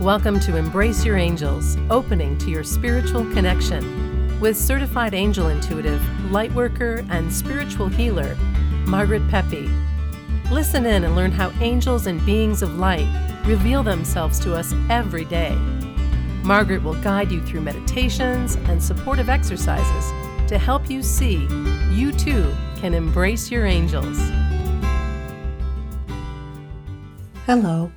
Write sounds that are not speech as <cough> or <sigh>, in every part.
Welcome to Embrace Your Angels, opening to your spiritual connection with certified angel intuitive, lightworker, and spiritual healer, Margaret Pepe. Listen in and learn how angels and beings of light reveal themselves to us every day. Margaret will guide you through meditations and supportive exercises to help you see you too can embrace your angels. Hello,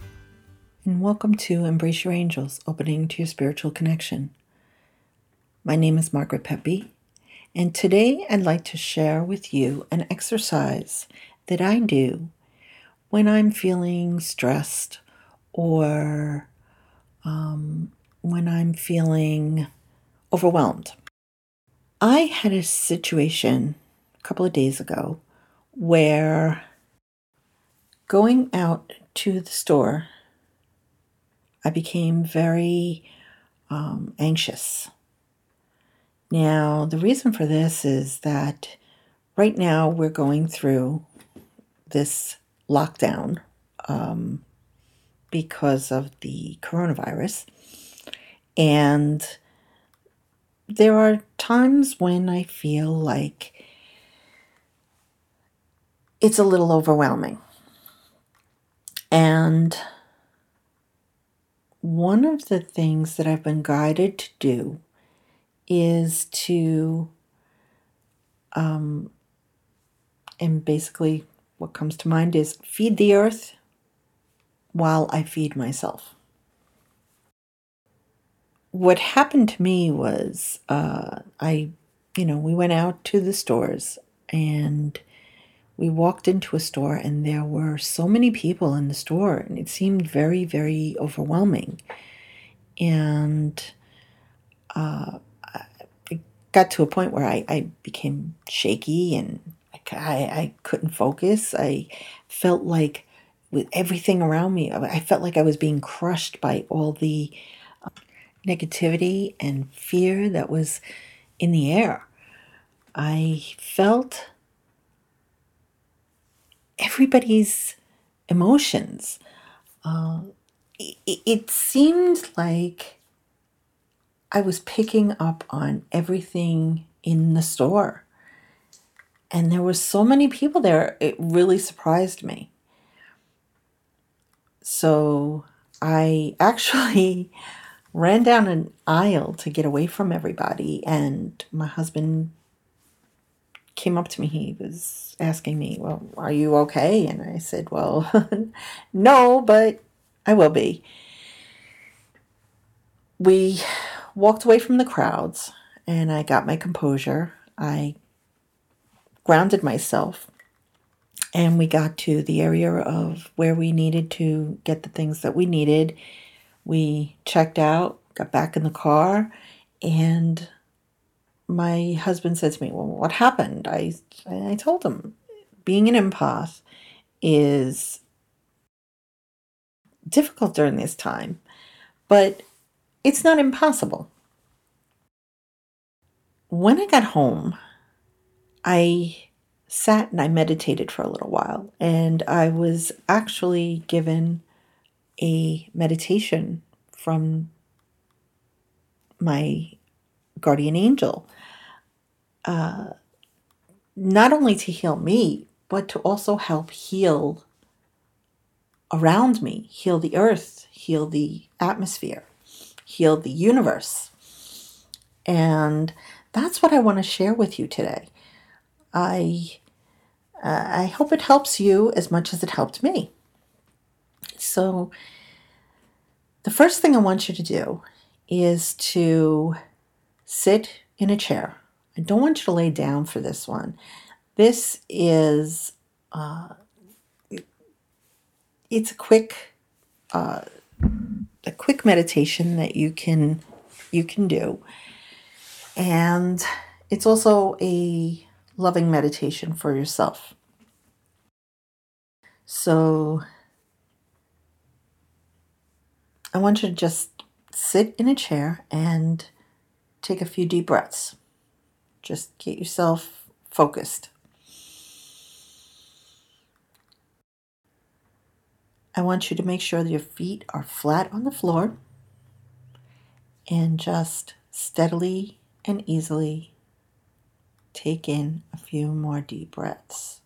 and welcome to Embrace Your Angels, opening to your spiritual connection. My name is Margaret Pepe, and today I'd like to share with you an exercise that I do when I'm feeling stressed or um, when I'm feeling overwhelmed. I had a situation a couple of days ago where going out to the store, I became very um, anxious. Now, the reason for this is that right now we're going through this lockdown um, because of the coronavirus. And there are times when I feel like it's a little overwhelming. And one of the things that I've been guided to do is to, um, and basically what comes to mind is feed the earth while I feed myself. What happened to me was uh, I, you know, we went out to the stores and we walked into a store and there were so many people in the store and it seemed very very overwhelming. And uh, it got to a point where I, I became shaky and I, I couldn't focus. I felt like with everything around me i felt like i was being crushed by all the uh, negativity and fear that was in the air. I felt everybody's emotions. Uh, it, it seemed like I was picking up on everything in the store. And there were so many people there, it really surprised me. So I <laughs> actually ran down an aisle to get away from everybody, and my husband came up to me. He was asking me, Well, are you okay? And I said, Well, <laughs> no, but I will be. We walked away from the crowds and I got my composure. I grounded myself and we got to the area of where we needed to get the things that we needed. We checked out, got back in the car, and my husband said to me, Well, what happened? I, I told him, being an empath is difficult during this time, but it's not impossible. When I got home, I sat and I meditated for a little while, and I was actually given a meditation from my guardian angel uh, not only to heal me, but to also help heal around me, heal the earth, heal the atmosphere, heal the universe. And that's what I want to share with you today. I uh, I hope it helps you as much as it helped me. So the first thing I want you to do is to sit in a chair I don't want you to lay down for this one. This is uh, it's a quick uh, a quick meditation that you can you can do, and it's also a loving meditation for yourself. So I want you to just sit in a chair and take a few deep breaths. Just get yourself focused. I want you to make sure that your feet are flat on the floor and just steadily and easily take in a few more deep breaths.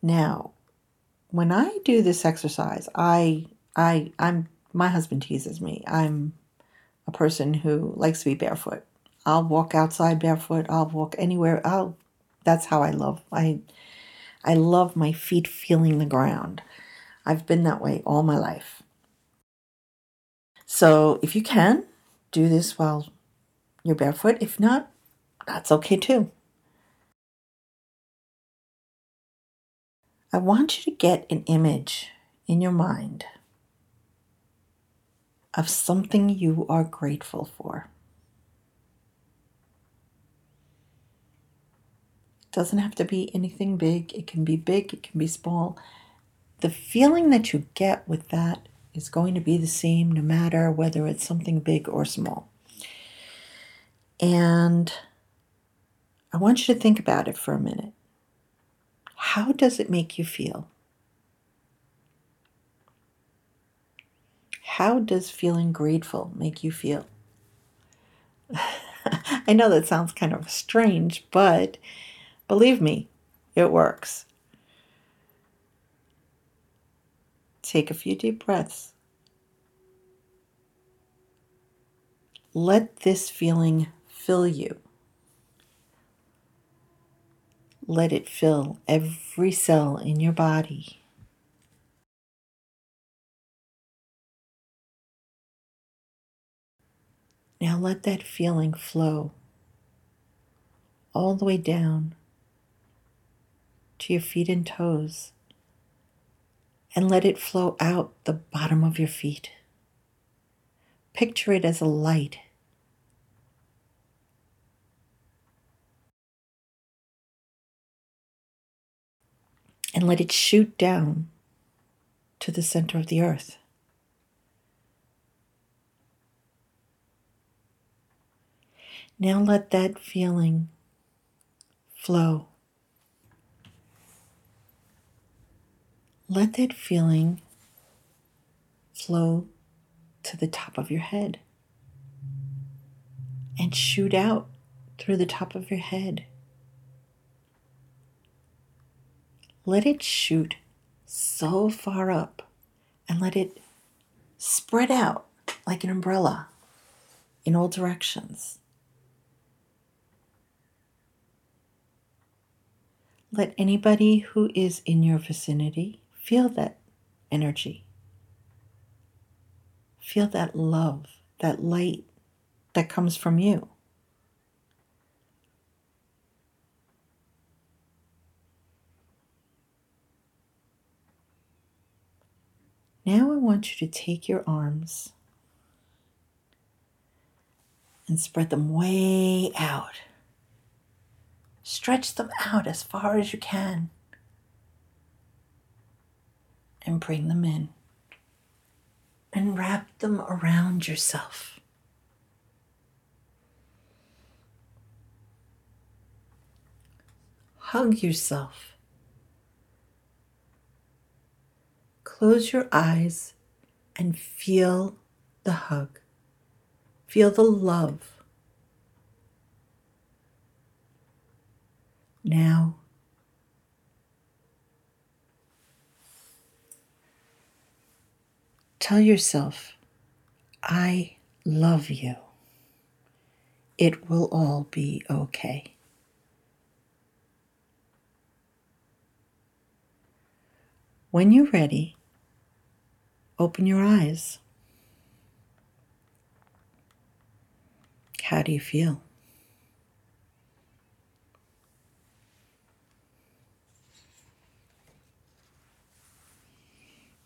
Now, when I do this exercise, I I I'm my husband teases me. I'm a person who likes to be barefoot. I'll walk outside barefoot. I'll walk anywhere. I'll that's how I love. I I love my feet feeling the ground. I've been that way all my life. So, if you can, do this while you're barefoot. If not, that's okay too. I want you to get an image in your mind of something you are grateful for. It doesn't have to be anything big, it can be big, it can be small. The feeling that you get with that is going to be the same no matter whether it's something big or small. And I want you to think about it for a minute. How does it make you feel? How does feeling grateful make you feel? <laughs> I know that sounds kind of strange, but believe me, it works. Take a few deep breaths. Let this feeling fill you. Let it fill every cell in your body. Now let that feeling flow all the way down to your feet and toes and let it flow out the bottom of your feet. Picture it as a light and let it shoot down to the center of the earth. Now let that feeling flow. Let that feeling flow to the top of your head and shoot out through the top of your head let it shoot so far up and let it spread out like an umbrella in all directions. Let anybody who is in your vicinity feel that energy. Feel that love, that light that comes from you. Now I want you to take your arms and spread them way out. Stretch them out as far as you can and bring them in and wrap them around yourself. Hug yourself. Close your eyes and feel the hug. Feel the love. Now, tell yourself, I love you. It will all be okay. When you're ready, Open your eyes. How do you feel?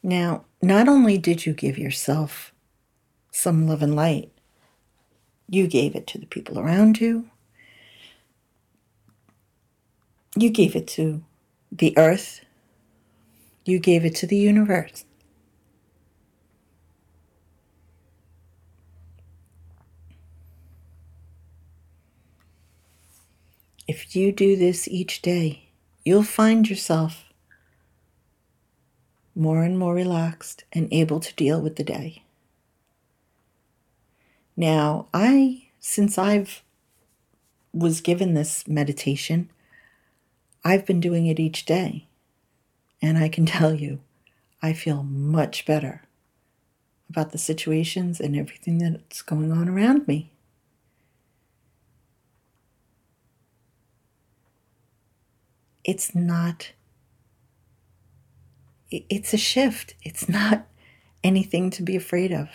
Now, not only did you give yourself some love and light, you gave it to the people around you. You gave it to the earth. You gave it to the universe. If you do this each day, you'll find yourself more and more relaxed and able to deal with the day. Now, I, since I've was given this meditation, I've been doing it each day. And I can <laughs> tell you, I feel much better about the situations and everything that's going on around me. It's not, it's a shift. It's not anything to be afraid of.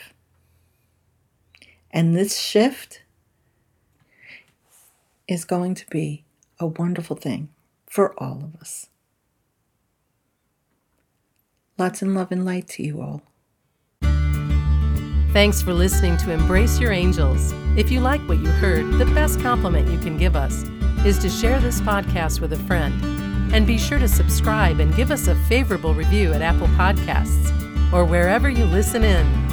And this shift is going to be a wonderful thing for all of us. Lots and love and light to you all. Thanks for listening to Embrace Your Angels. If you like what you heard, the best compliment you can give us is to share this podcast with a friend. And be sure to subscribe and give us a favorable review at Apple Podcasts or wherever you listen in.